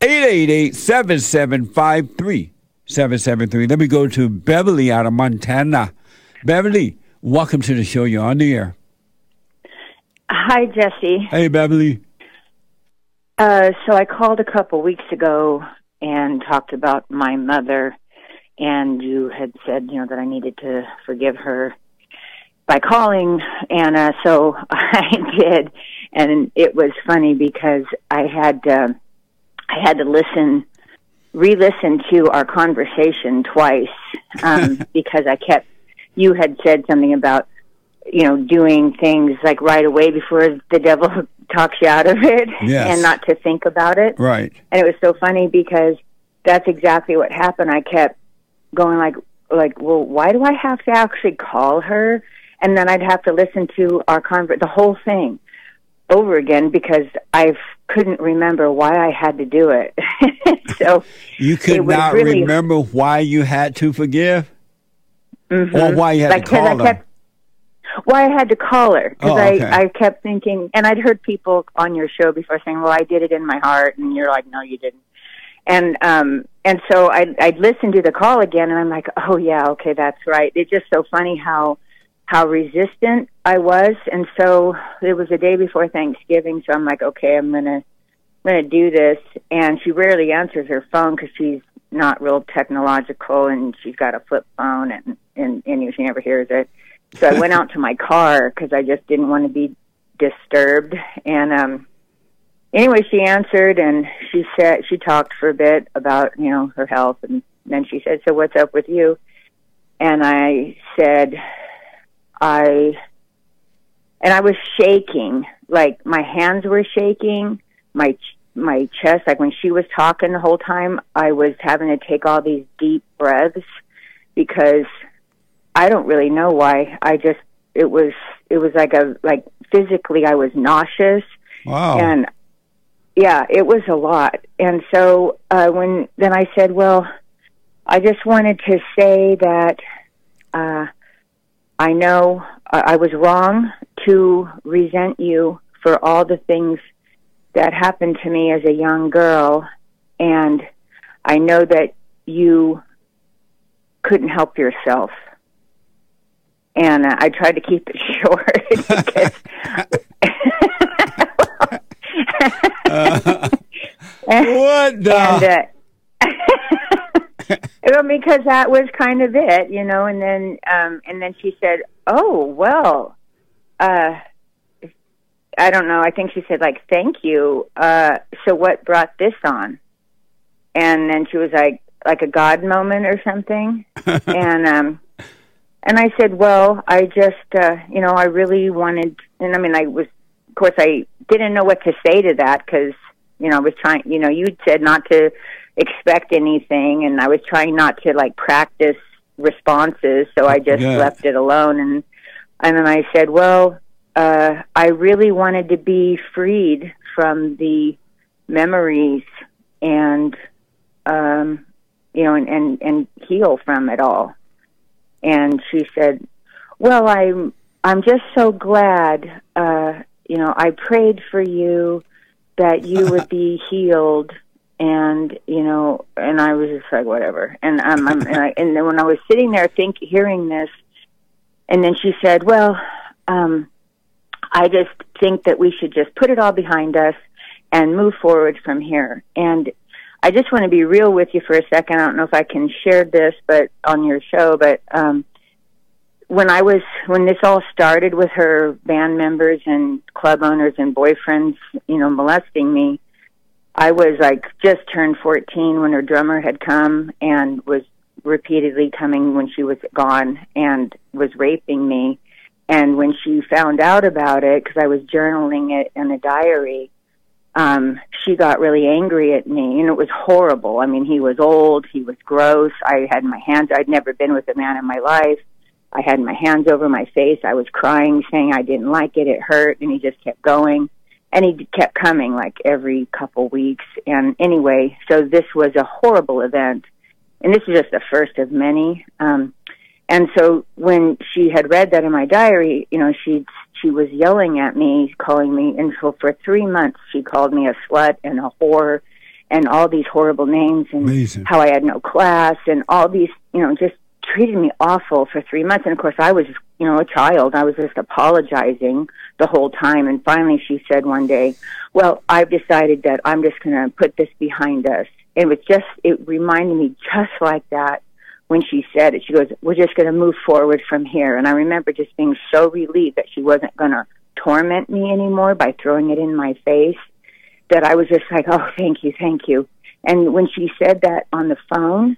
888-775-3773. Let me go to Beverly out of Montana. Beverly, welcome to the show. You're on the air. Hi, Jesse. Hey, Beverly. Uh, so I called a couple weeks ago and talked about my mother, and you had said, you know, that I needed to forgive her by calling, uh, so I did, and it was funny because I had uh, I had to listen, re-listen to our conversation twice um, because I kept. You had said something about you know doing things like right away before the devil talks you out of it, Yes. and not to think about it. Right. And it was so funny because that's exactly what happened. I kept going like like, well, why do I have to actually call her? And then I'd have to listen to our conver- the whole thing over again because I couldn't remember why I had to do it. so You could not really- remember why you had to forgive? mhm. Or why you had like to call her? I kept why I had to call her because Oh, okay. I I kept thinking, and I'd heard people on your show before saying, "Well, I did it in my heart," and you're like, "No, you didn't." And um and so I'd I'd listen to the call again, and I'm like, "Oh yeah, okay, that's right." It's just so funny how how resistant I was, and so it was the day before Thanksgiving, so I'm like, "Okay, I'm gonna I'm gonna do this." And she rarely answers her phone because she's not real technological, and she's got a flip phone, and and and she never hears it. So I went out to my car because I just didn't want to be disturbed. And um anyway, she answered and she said she talked for a bit about you know her health, and then she said, "So what's up with you?" And I said, "I." And I was shaking, like my hands were shaking, my ch- my chest, like when she was talking the whole time, I was having to take all these deep breaths because I don't really know why. I just it was it was like a like physically I was nauseous Wow. and yeah, it was a lot. And so uh when then I said, "Well, I just wanted to say that uh I know I I was wrong to resent you for all the things that happened to me as a young girl and I know that you couldn't help yourself. And uh, I tried to keep it short because what the? and uh, well, because that was kind of it, you know. And then, um, and then she said, "Oh, well, uh, I don't know. I think she said like, thank you. Uh, so what brought this on?" And then she was like, like a God moment or something, and um, and I said, well, I just, uh, you know, I really wanted, and I mean, I was, of course, I didn't know what to say to that because, you know, I was trying, you know, you'd said not to expect anything, and I was trying not to like practice responses, so I just Yeah. left it alone, and and then I said, well, uh, I really wanted to be freed from the memories and, um, you know, and and and heal from it all and she said, "Well, I'm I'm just so glad. Uh, you know, I prayed for you that you would be healed." And you know, and I was just like, whatever. And um, I'm, and, I, and then when I was sitting there, think hearing this, and then she said, "Well, um, I just think that we should just put it all behind us and move forward from here." And I just want to be real with you for a second. I don't know if I can share this, but on your show, but um, when I was when this all started with her band members and club owners and boyfriends, you know, molesting me, I was like just turned 14 when her drummer had come and was repeatedly coming when she was gone and was raping me. And when she found out about it, because I was journaling it in a diary, um, she got really angry at me, and it was horrible. I mean, he was old, he was gross. I had my hands. I'd never been with a man in my life. I had my hands over my face. I was crying, saying I didn't like it. It hurt, and he just kept going, and he kept coming like every couple weeks. And anyway, so this was a horrible event, and this is just the first of many. Um, and so when she had read that in my diary, you know, she she was yelling at me, calling me, and so for three months she called me a slut and a whore, and all these horrible names and Amazing. how I had no class and all these, you know, just treated me awful for three months. And of course, I was, you know, a child. I was just apologizing the whole time. And finally, she said one day, "Well, I've decided that I'm just going to put this behind us." And it was just, it reminded me just like that when she said it. She goes, "We're just going to move forward from here." And I remember just being so relieved that she wasn't going to torment me anymore by throwing it in my face. That I was just like, "Oh, thank you, thank you." And when she said that on the phone,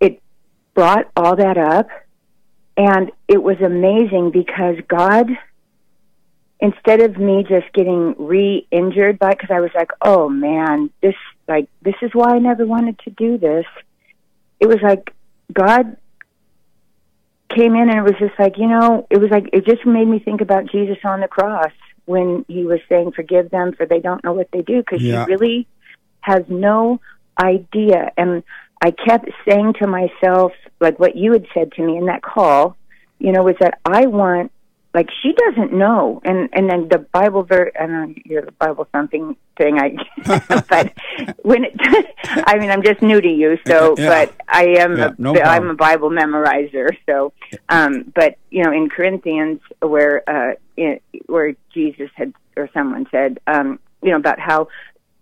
it brought all that up, and it was amazing because God. Instead of me just getting re-injured by, because I was like, "Oh man, this like this is why I never wanted to do this." It was like God came in and it was just like, you know, it was like, it just made me think about Jesus on the cross when he was saying, forgive them for they don't know what they do. Cause Yeah. she really has no idea. And I kept saying to myself, like what you had said to me in that call, you know, was that I want, like she doesn't know. And, and then the Bible verse, I don't know, you're the Bible something thing. I, but when it, I mean, I'm just new to you. So, Yeah. but I am, Yeah, a, no I'm a Bible memorizer. So, um, but you know, in Corinthians, where uh, in, where Jesus had or someone said, um, you know, about how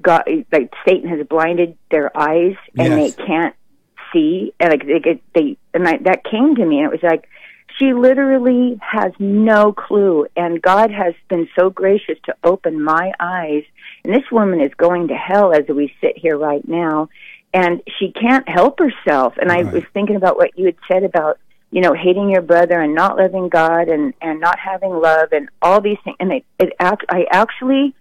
God, like Satan has blinded their eyes and Yes. they can't see, and like they get they, and I, that came to me, and it was like. She literally has no clue, and God has been so gracious to open my eyes. And this woman is going to hell as we sit here right now, and she can't help herself. And I was thinking about what you had said about you know hating your brother and not loving God and and not having love and all these things. And it, it act, I actually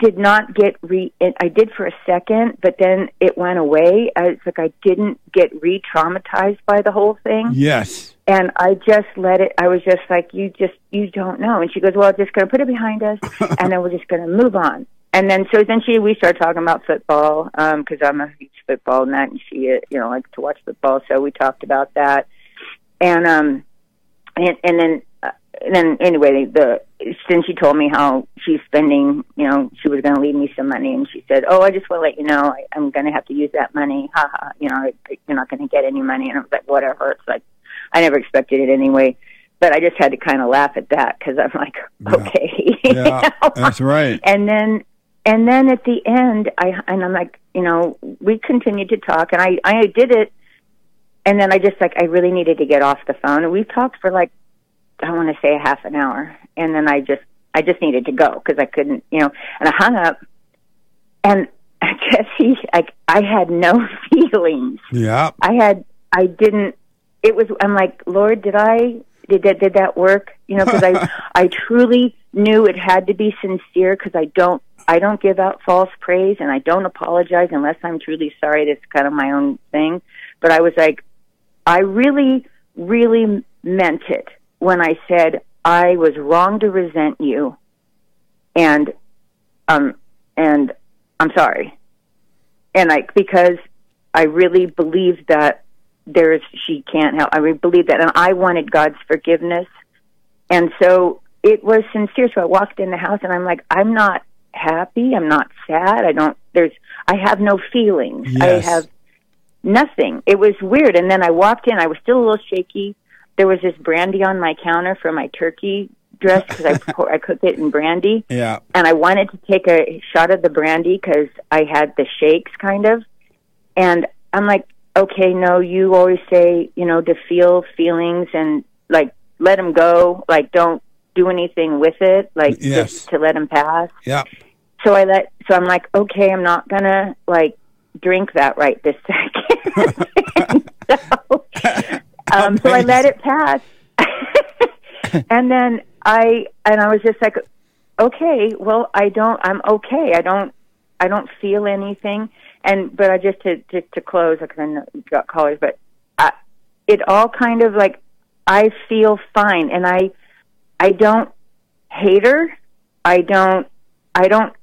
did not get re. I did for a second, but then it went away. I, it's like I didn't get re-traumatized by the whole thing Yes. and I just let it. I was just like, "You just, you don't know." And she goes, "Well, I'm just going to put it behind us, and then we're just going to move on." And then, so then she, we started talking about football because I'm a huge football nut, and she, uh, you know, likes to watch football. So we talked about that, and um, and and then, then anyway, the then she told me how she's spending. You know, she was going to leave me some money, and she said, "Oh, I just want to let you know I, I'm going to have to use that money. Ha ha. You know, you're not going to get any money." And I was like, "Whatever." It's like I never expected it anyway. But I just had to kind of laugh at that because I'm like, Yeah. okay. you know? That's right. and then, and then at the end, I and I'm like, you know, we continued to talk, and I I did it, and then I just like I really needed to get off the phone, and we talked for like I want to say a half an hour, and then I just I just needed to go because I couldn't, you know, and I hung up, and Jesse, like I I had no feelings. Yeah. I had I didn't it was I'm like Lord did I did that did that work? You know because I I truly knew it had to be sincere because I don't I don't give out false praise and I don't apologize unless I'm truly sorry. That's kind of my own thing. But I was like I really really meant it when I said I was wrong to resent you and um and I'm sorry and like because I really believe that there's she can't help. I really believe that, and I wanted God's forgiveness, and so it was sincere. So I walked in the house, and I'm like, I'm not happy. I'm not sad. I don't. There's. I have no feelings. Yes. I have nothing. It was weird. And then I walked in. I was still a little shaky. There was this brandy on my counter for my turkey dress because I pour- I cooked it in brandy Yeah. and I wanted to take a shot of the brandy because I had the shakes kind of, and I'm like, okay, no, you always say, you know, to feel feelings and like let them go, like don't do anything with it, like Yes. just to let them pass. Yeah. So I let, so I'm like, okay, I'm not gonna like drink that right this second. so, um, so I let it pass, and then I and I was just like, okay, well, I don't, I'm okay. I don't, I don't feel anything. And but I just to to, to close because I know you've got callers, but I, it all kind of like I feel fine, and I I don't hate her. I don't. I don't.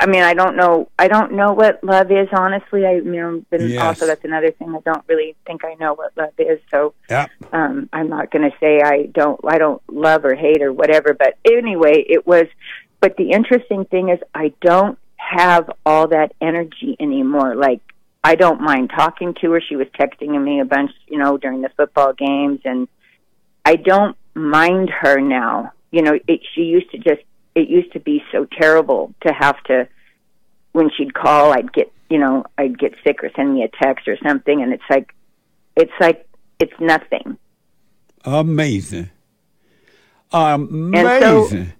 I mean, I don't know. I don't know what love is. Honestly, I you know, been Yes. also that's another thing. I don't really think I know what love is. So Yeah. um, I'm not going to say I don't. I don't love or hate or whatever. But anyway, it was. But the interesting thing is, I don't have all that energy anymore. Like I don't mind talking to her. She was texting me a bunch, you know, during the football games and I don't mind her now. You know, it, she used to just it used to be so terrible to have to when she'd call, I'd get, you know, I'd get sick or send me a text or something and it's like it's like it's nothing. Amazing. Amazing.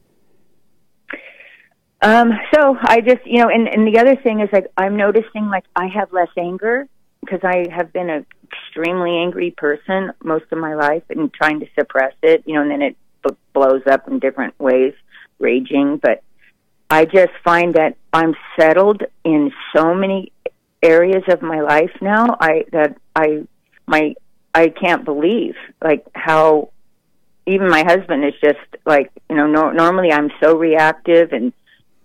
Um, so I just, you know, and, and the other thing is like I'm noticing like I have less anger because I have been an extremely angry person most of my life and trying to suppress it, you know, and then it b- blows up in different ways, raging. But I just find that I'm settled in so many areas of my life now. I that I my I can't believe like how even my husband is just like you know no, normally I'm so reactive and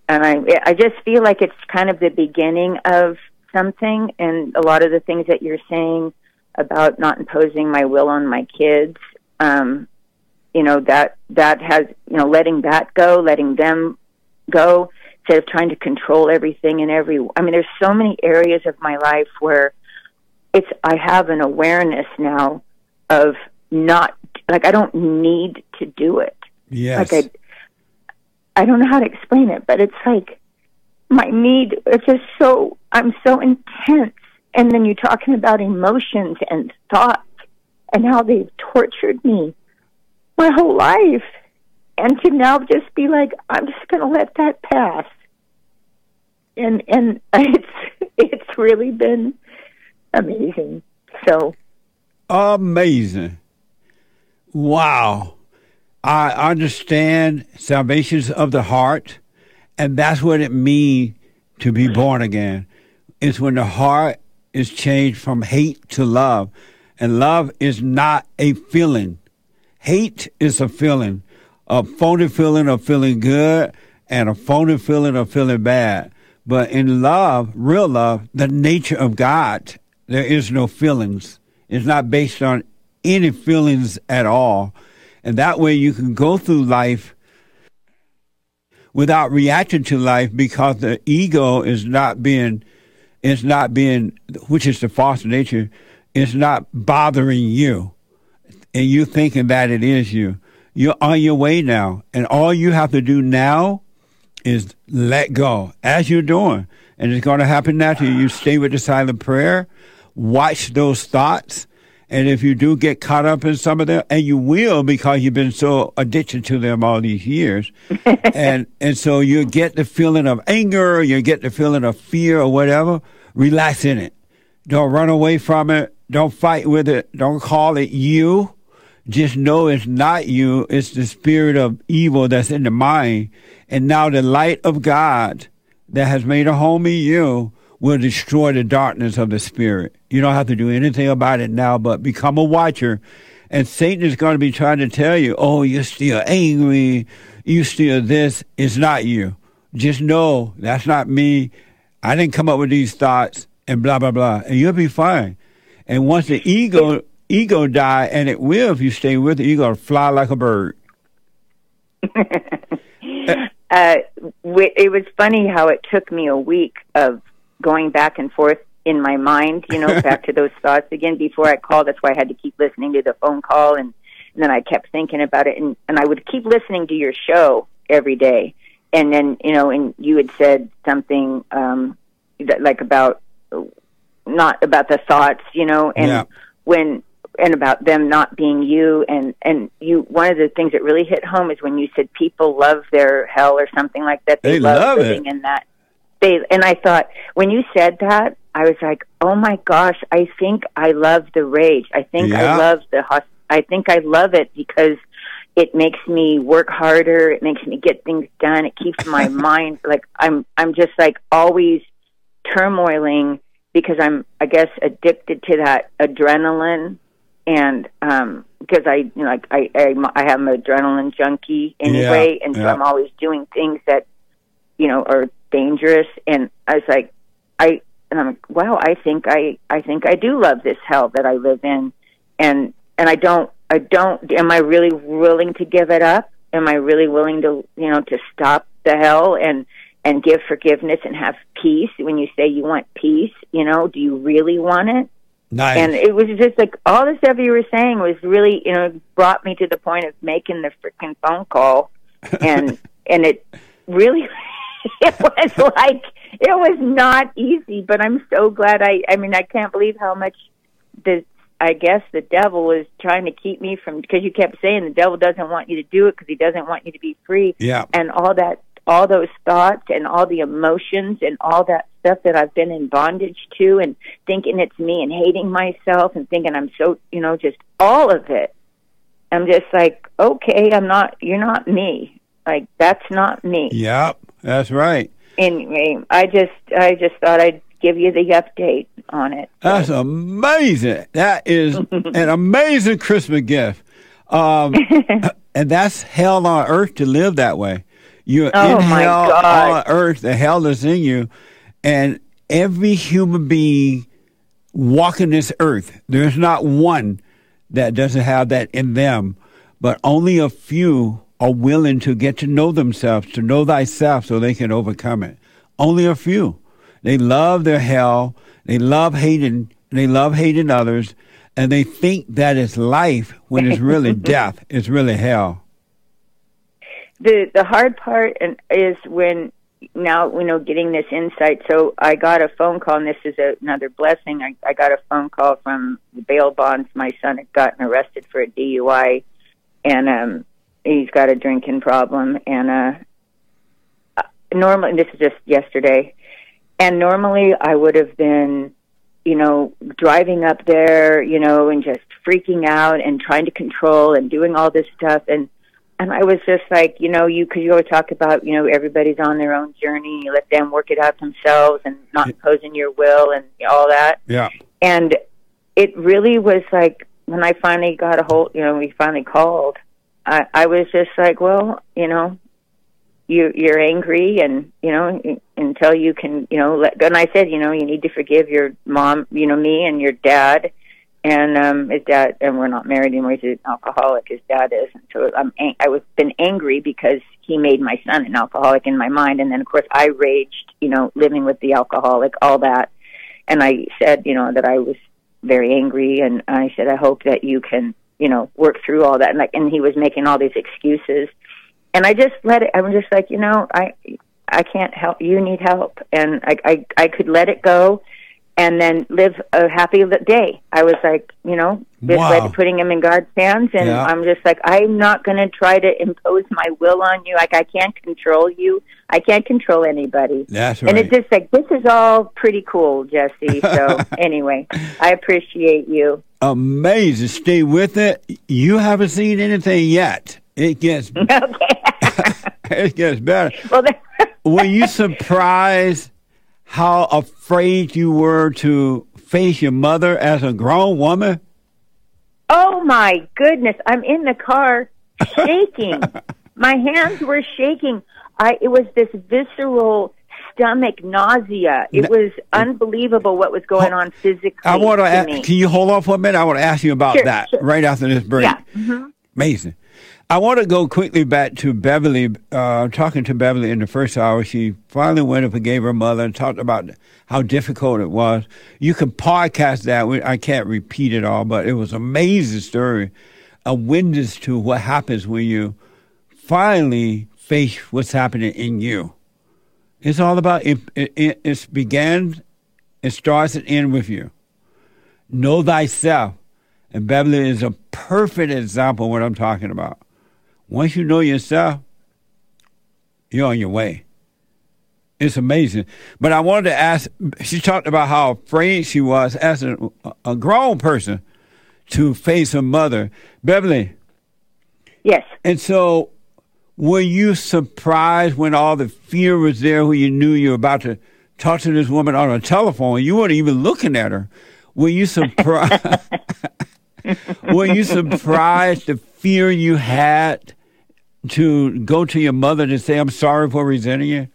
and I I just feel like it's kind of the beginning of something and a lot of the things that you're saying about not imposing my will on my kids um you know that that has you know letting that go letting them go instead of trying to control everything and every I mean there's so many areas of my life where it's I have an awareness now of not like I don't need to do it. Yes. Like I, I don't know how to explain it, but it's like my need. It's just so I'm so intense, and then you're talking about emotions and thoughts and how they've tortured me my whole life, and to now just be like I'm just going to let that pass, and and it's it's really been amazing. So amazing. Wow. I understand salvations of the heart, and that's what it means to be born again. It's when the heart is changed from hate to love. And love is not a feeling. Hate is a feeling, a phony feeling of feeling good and a phony feeling of feeling bad. But in love, real love, the nature of God, there is no feelings. It's not based on any feelings at all. And that way you can go through life without reacting to life because the ego is not being, is not being, which is the false nature, is not bothering you. And you thinking that it is you. You're on your way now. And all you have to do now is let go as you're doing. And it's going to happen naturally. You stay with the silent prayer, watch those thoughts, and if you do get caught up in some of them, and you will because you've been so addicted to them all these years, and and so you get the feeling of anger, you get the feeling of fear or whatever, relax in it. Don't run away from it. Don't fight with it. Don't call it you. Just know it's not you. It's the spirit of evil that's in the mind. And now the light of God that has made a home in you will destroy the darkness of the spirit. You don't have to do anything about it now, but become a watcher. And Satan is going to be trying to tell you, oh, you're still angry. You still this. It's not you. Just know that's not me. I didn't come up with these thoughts and blah, blah, blah. And you'll be fine. And once the ego, ego die, and it will if you stay with it, you're going to fly like a bird. uh, it was funny how it took me a week of going back and forth in my mind, you know, back to those thoughts again before I called. That's why I had to keep listening to the phone call and, and then I kept thinking about it and, and I would keep listening to your show every day. And then, you know, and you had said something, um, that, like about, not about the thoughts, you know, and Yeah. when, and about them not being you. And and you one of the things that really hit home is when you said people love their hell or something like that. They they love it. living in that. They and I thought when you said that I was like oh my gosh I think I love the rage. I think Yeah. I love the I think I love it because it makes me work harder. It makes me get things done. It keeps my mind like I'm I'm just like always turmoiling because I'm I guess addicted to that adrenaline and um because I you know like I I I have an adrenaline junkie anyway Yeah, and so yeah. I'm always doing things that you know are dangerous and I was like I and I'm like wow I think I I think I do love this hell that I live in and and I don't I don't am I really willing to give it up am I really willing to you know to stop the hell and and give forgiveness and have peace. When you say you want peace, you know, do you really want it? Nice. And it was just like all the stuff you were saying was really, you know, brought me to the point of making the freaking phone call, and and it really, it was like it was not easy. But I'm so glad I. I mean, I can't believe how much the. I guess the devil was trying to keep me from because you kept saying the devil doesn't want you to do it because he doesn't want you to be free. Yeah. And all that, all those thoughts and all the emotions and all that stuff that I've been in bondage to and thinking it's me and hating myself and thinking I'm so, you know, just all of it. I'm just like, okay, I'm not, you're not me. Like, that's not me. Yep, that's right. Anyway, I just, I just thought I'd give you the update on it. That's amazing. That is an amazing Christmas gift. Um, and that's hell on earth to live that way. You're Oh, in my hell God. on earth, the hell is in you. And every human being walking this earth, there's not one that doesn't have that in them, but only a few are willing to get to know themselves, to know thyself so they can overcome it. Only a few. They love their hell, they love hating, they love hating others, and they think that it's life when it's really death. It's really hell. The the hard part and is when now you know getting this insight so i got a phone call and this is a, another blessing. I, I got a phone call from the bail bonds. My son had gotten arrested for a dui and um he's got a drinking problem and uh uh, normally this is just yesterday and normally i would have been you know driving up there you know and just freaking out and trying to control and doing all this stuff and and I was just like, you know, you because you always talk about, you know, everybody's on their own journey. You let them work it out themselves, and not imposing your will and all that. Yeah. And it really was like when I finally got a hold, you know, we finally called. I, I was just like, well, you know, you you're angry, and you know, until you can, you know, let. go. And I said, you know, you need to forgive your mom, you know, me and your dad and um his dad and we're not married anymore. He's an alcoholic. His dad is. And so i'm ang- i was been angry because he made my son an alcoholic in my mind. And then of course i raged you know living with the alcoholic all that. And i said you know that i was very angry. And i said i hope that you can you know work through all that. And like and he was making all these excuses. And i just let it i'm just like you know i i can't help. You need help. And i i i could let it go and then live a happy day. I was like, you know, just Wow. like putting him in God's hands, and Yeah. I'm just like, I'm not going to try to impose my will on you. Like I can't control you. I can't control anybody. That's And right. it's just like this is all pretty cool, Jesse. So anyway, I appreciate you. Amazing. Stay with it. You haven't seen anything yet. It gets Okay. it gets better. well, Were you surprised how afraid you were to face your mother as a grown woman? oh my goodness, I'm in the car shaking. my hands were shaking. I it was this visceral stomach nausea. It was unbelievable what was going on physically. I want to to ask, me. can you hold on for a minute? I want to ask you about Sure, that sure. right after this break. Yeah. mhm. Amazing. I want to go quickly back to Beverly. Uh, talking to Beverly in the first hour, she finally went up and gave her mother and talked about how difficult it was. You can podcast that. I can't repeat it all, but it was amazing story, a witness to what happens when you finally face what's happening in you. It's all about it. It, it it's began, it starts and ends with you. Know thyself. And Beverly is a perfect example of what I'm talking about. Once you know yourself, you're on your way. It's amazing. But I wanted to ask, she talked about how afraid she was as a, a grown person to face her mother. Beverly, Yes. and so were you surprised when all the fear was there when you knew you were about to talk to this woman on a telephone? You weren't even looking at her. Were you surprised? were you surprised the fear you had to go to your mother to say, I'm sorry for resenting you?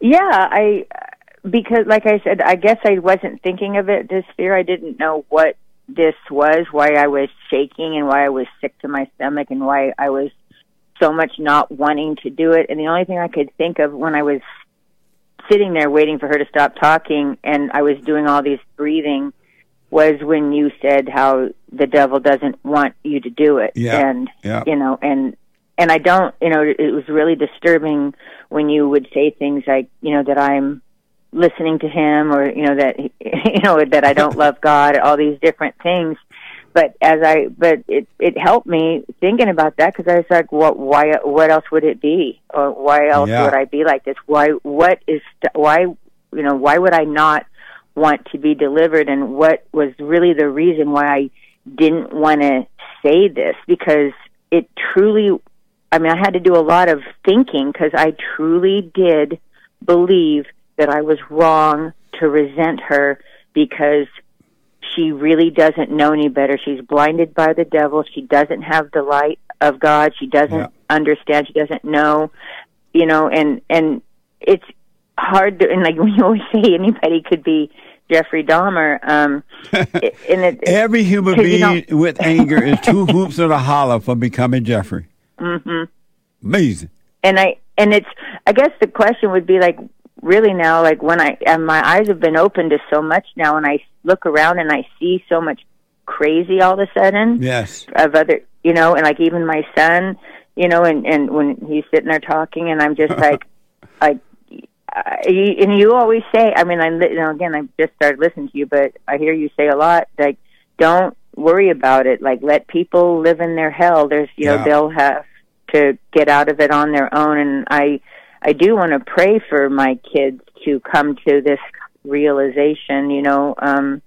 Yeah, I because like I said, I guess I wasn't thinking of it this fear. I didn't know what this was, why I was shaking and why I was sick to my stomach and why I was so much not wanting to do it. And the only thing I could think of when I was sitting there waiting for her to stop talking and I was doing all these breathing was when you said how the devil doesn't want you to do it. Yeah. And, Yeah. you know, and, and I don't, you know, it was really disturbing when you would say things like, you know, that I'm listening to him or, you know, that, you know, that I don't love God, all these different things. But as I, but it, it helped me thinking about that because I was like, what, why, what else would it be? Or why else Yeah. would I be like this? Why, what is, why, you know, why would I not want to be delivered? And what was really the reason why I didn't want to say this? Because it truly, I mean, I had to do a lot of thinking because I truly did believe that I was wrong to resent her because she really doesn't know any better. She's blinded by the devil. She doesn't have the light of God. She doesn't Yeah. understand. She doesn't know, you know, and, and it's hard to, and like you always say anybody could be Jeffrey Dahmer, um, it- and it, Every human being with anger is two hoops of a holler for becoming Jeffrey. Mm-hmm. Amazing. and I and it's I guess the question would be like really now like when I and my eyes have been open to so much now and I look around and I see so much crazy all of a sudden Yes. of other you know and like even my son you know and and when he's sitting there talking and I'm just like like I, and you always say I mean I you know again I just started listening to you but I hear you say a lot like don't worry about it. Like let people live in their hell. There's you know Yeah. they'll have to get out of it on their own. And I I do want to pray for my kids to come to this realization you know um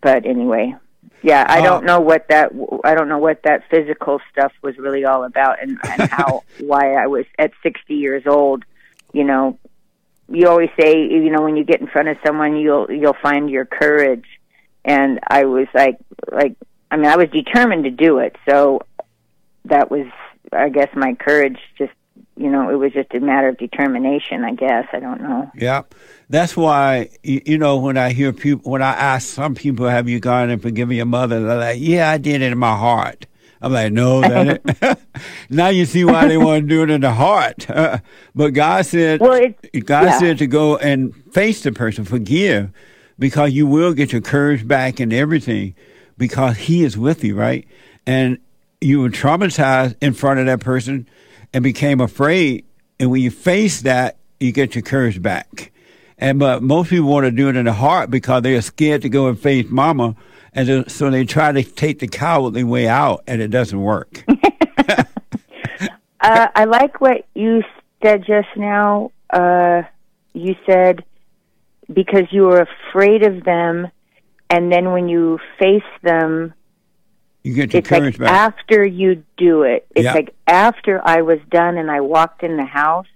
but anyway yeah I Uh, don't know what that I don't know what that physical stuff was really all about and, and how why I was at 60 years old you know you always say you know when you get in front of someone you'll you'll find your courage. And I was like like I mean I was determined to do it. So that was I guess my courage just you know it was just a matter of determination I guess. I don't know. Yeah, that's why you, know when I hear people when I ask some people, "Have you gone and forgiven your mother?" They're like, "Yeah, I did it in my heart." I'm like, "No, that it." now you see why they want to do it in the heart. but God said, Well, it- God yeah. said to go and face the person, forgive, because you will get your courage back and everything, because He is with you, right? And you were traumatized in front of that person and became afraid. And when you face that, you get your courage back. And but most people want to do it in the heart because they're scared to go and face mama, and then- so they try to take the cowardly way out, and it doesn't work. uh, I like what you said just now uh you said because you were afraid of them and then when you face them You get your it's like courage back. after you do it. It's Yeah. like after I was done and I walked in the house,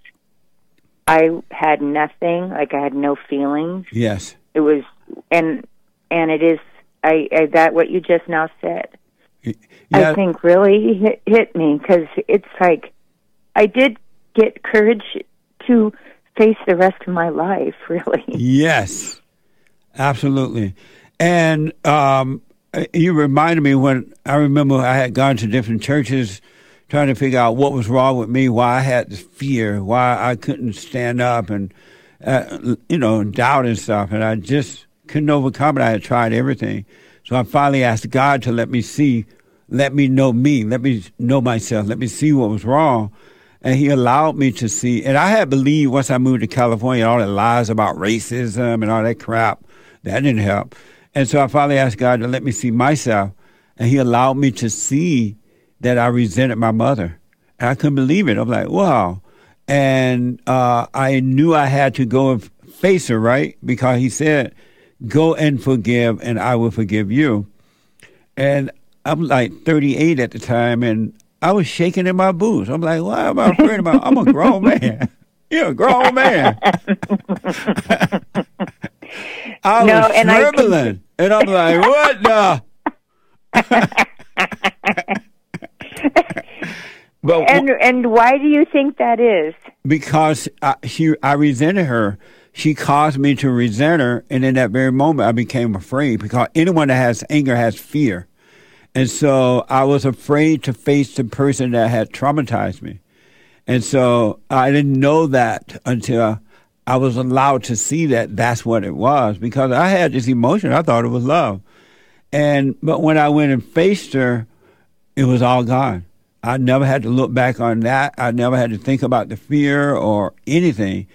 I had nothing. Like I had no feelings. yes. It was, and and it is. I, I that what you just now said. Yeah. I think really hit, hit me because it's like I did get courage to face the rest of my life. Really. Yes, absolutely. And um, you reminded me when I remember I had gone to different churches trying to figure out what was wrong with me, why I had this fear, why I couldn't stand up and, uh, you know, doubt and stuff. And I just couldn't overcome it. I had tried everything. So I finally asked God to let me see, let me know me, let me know myself, let me see what was wrong. And he allowed me to see. And I had believed once I moved to California, all the lies about racism and all that crap, that didn't help. And so I finally asked God to let me see myself. And he allowed me to see that I resented my mother. And I couldn't believe it. I'm like, wow. And uh, I knew I had to go and face her, right? Because he said, go and forgive, and I will forgive you. And I'm like 38 at the time, and I was shaking in my boots. I'm like, why am I afraid about? I'm a grown man. You're a grown man. I No, was and I trembling, and I'm like, what the? but And and why do you think that is? because I, she, I resented her. She caused me to resent her, and in that very moment, I became afraid because anyone that has anger has fear, And so I was afraid to face the person that had traumatized me. And so I didn't know that until I was allowed to see that that's what it was because I had this emotion. I thought it was love. And, but when I went and faced her, it was all gone. I never had to look back on that. I never had to think about the fear or anything.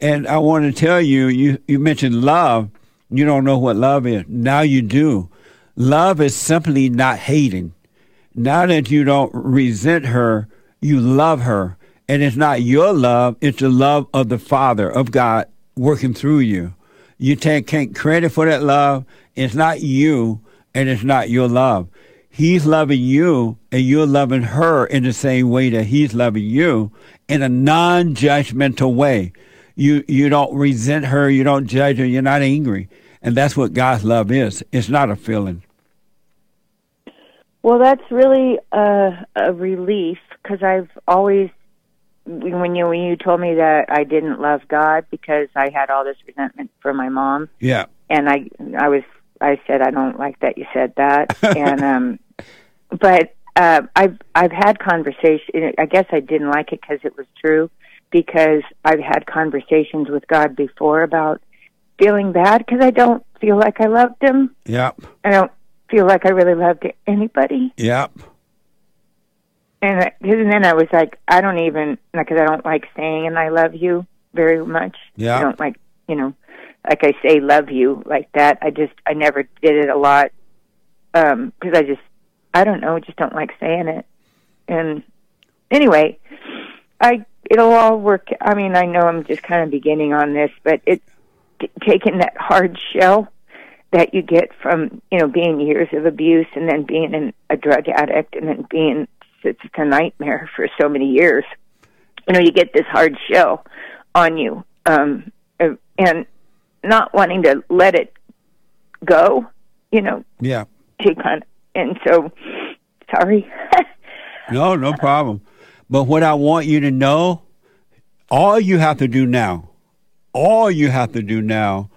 And I want to tell you, you, you mentioned love. You don't know what love is. Now you do. Love is simply not hating. Now that you don't resent her, you love her. And it's not your love, it's the love of the Father, of God, working through you. You take, can't credit for that love. It's not you, and it's not your love. He's loving you, and you're loving her in the same way that he's loving you in a non judgmental way. You, you don't resent her, you don't judge her, you're not angry. And that's what God's love is. It's not a feeling. Well, that's really a, a relief because I've always, when you when you told me that I didn't love God because I had all this resentment for my mom. Yeah. And I I was I said I don't like that you said that, and um, but uh, I've I've had conversation. I guess I didn't like it because it was true because I've had conversations with God before about feeling bad because I don't feel like I loved him. Yep. I don't feel like I really loved anybody. Yep. And, I, and then I was like, I don't even because I don't like saying "and I love you" very much. Yeah. I don't like you know, like I say "love you" like that. I just I never did it a lot Um. because um, I just I don't know, just don't like saying it. And anyway, I it'll all work. I mean, I know I'm just kind of beginning on this, but it t- taking that hard shell that you get from you know being years of abuse and then being an, a drug addict and then being it's a nightmare for so many years. You know, you get this hard shell on you, um, and not wanting to let it go. You know, yeah, to kind of, and so sorry. no, no problem. But what I want you to know, all you have to do now, all you have to do now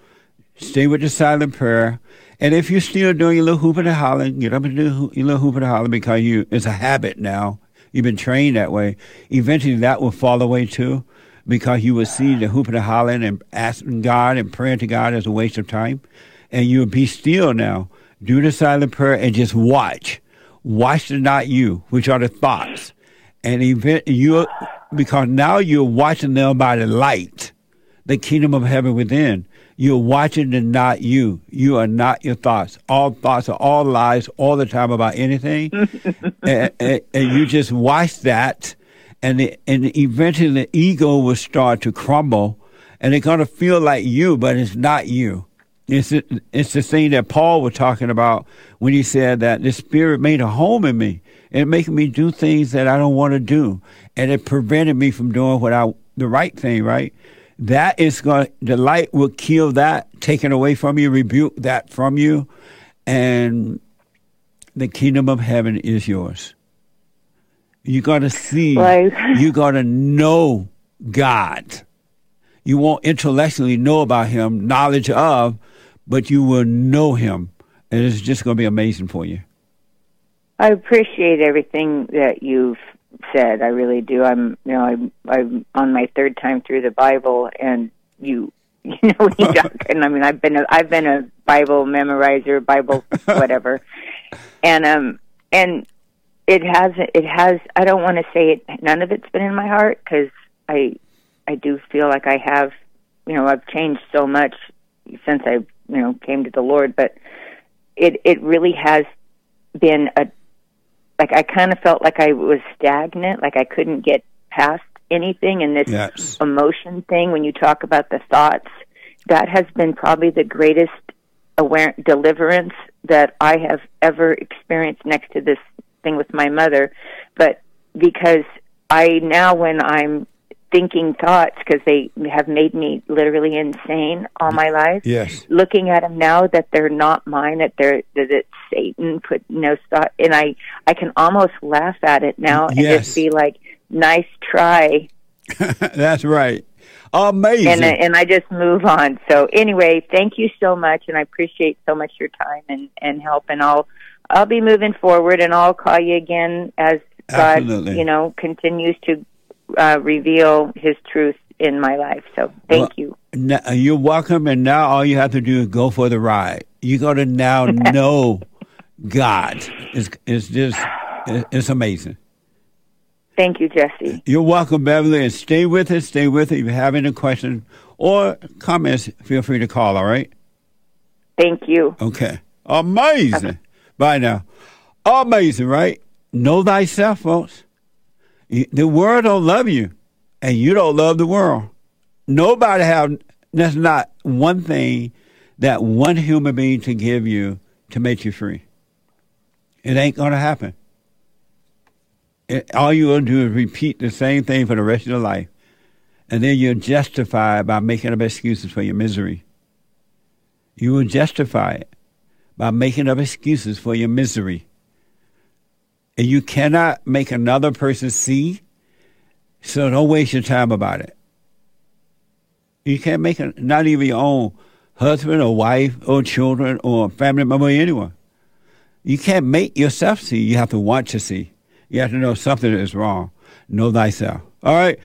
Stay with the silent prayer. And if you're still doing your little hoop and hollering, get up and do your little hoop and hollering because you it's a habit now. You've been trained that way. Eventually that will fall away too because you will see the hoop and hollering and asking God and praying to God as a waste of time. And you'll be still now. Do the silent prayer and just watch. Watch the not you, which are the thoughts. And event you because now you're watching them by the light, the kingdom of heaven within. You're watching and not you. You are not your thoughts. All thoughts are all lies all the time about anything. and, and, and, you just watch that, and, the, and eventually the ego will start to crumble, and it's going to feel like you, but it's not you. It's, it's the thing that Paul was talking about when he said that the Spirit made a home in me. It making me do things that I don't want to do, and it prevented me from doing what I the right thing, right? that is going the light will kill that taken away from you rebuke that from you. And the kingdom of heaven is yours. You got to see right. you got to know god. You won't intellectually know about him knowledge of but you will know him. And it's just going to be amazing for you i appreciate everything that you've said. I really do. I'm, you know, I'm, I'm on my third time through the Bible, and you, you know, you talk, and I mean, I've been, a, I've been a Bible memorizer, Bible whatever, and um, and it has, it has. I don't want to say it. None of it's been in my heart because I, I do feel like I have, you know, I've changed so much since I, you know, came to the Lord, but it, it really has been a like I kind of felt like I was stagnant, like I couldn't get past anything. And this yes. emotion thing, when you talk about the thoughts, that has been probably the greatest aware deliverance that I have ever experienced next to this thing with my mother. But because I now, when I'm thinking thoughts because they have made me literally insane all my life. Yes. Looking at them now that they're not mine, that they're that it's Satan put no thought, and I I can almost laugh at it now and yes. just be like, "Nice try." That's right. Amazing. And and I just move on. So anyway, thank you so much, and I appreciate so much your time and and help. And I'll I'll be moving forward, and I'll call you again as Absolutely. God, you know, continues to uh, reveal His truth in my life. So thank Well, you. Now, you're welcome, and now all you have to do is go for the ride. You got to now know God. It's, it's just, it's amazing. Thank you, Jesse. You're welcome, Beverly, and stay with us. Stay with us. If you have any questions or comments, feel free to call, all right? Thank you. Okay. Amazing. Bye now. Amazing, right? Know thyself, folks. The world don't love you, and you don't love the world. Nobody have. There's not one thing that one human being can give you to make you free. It ain't gonna happen. It, all you gonna do is repeat the same thing for the rest of your life, and then you're justified by making up excuses for your misery. You will justify it by making up excuses for your misery. And you cannot make another person see, so don't waste your time about it. You can't make it, not even your own husband or wife or children or family member or anyone. You can't make yourself see. You have to want to see. You have to know something is wrong. Know thyself. All right.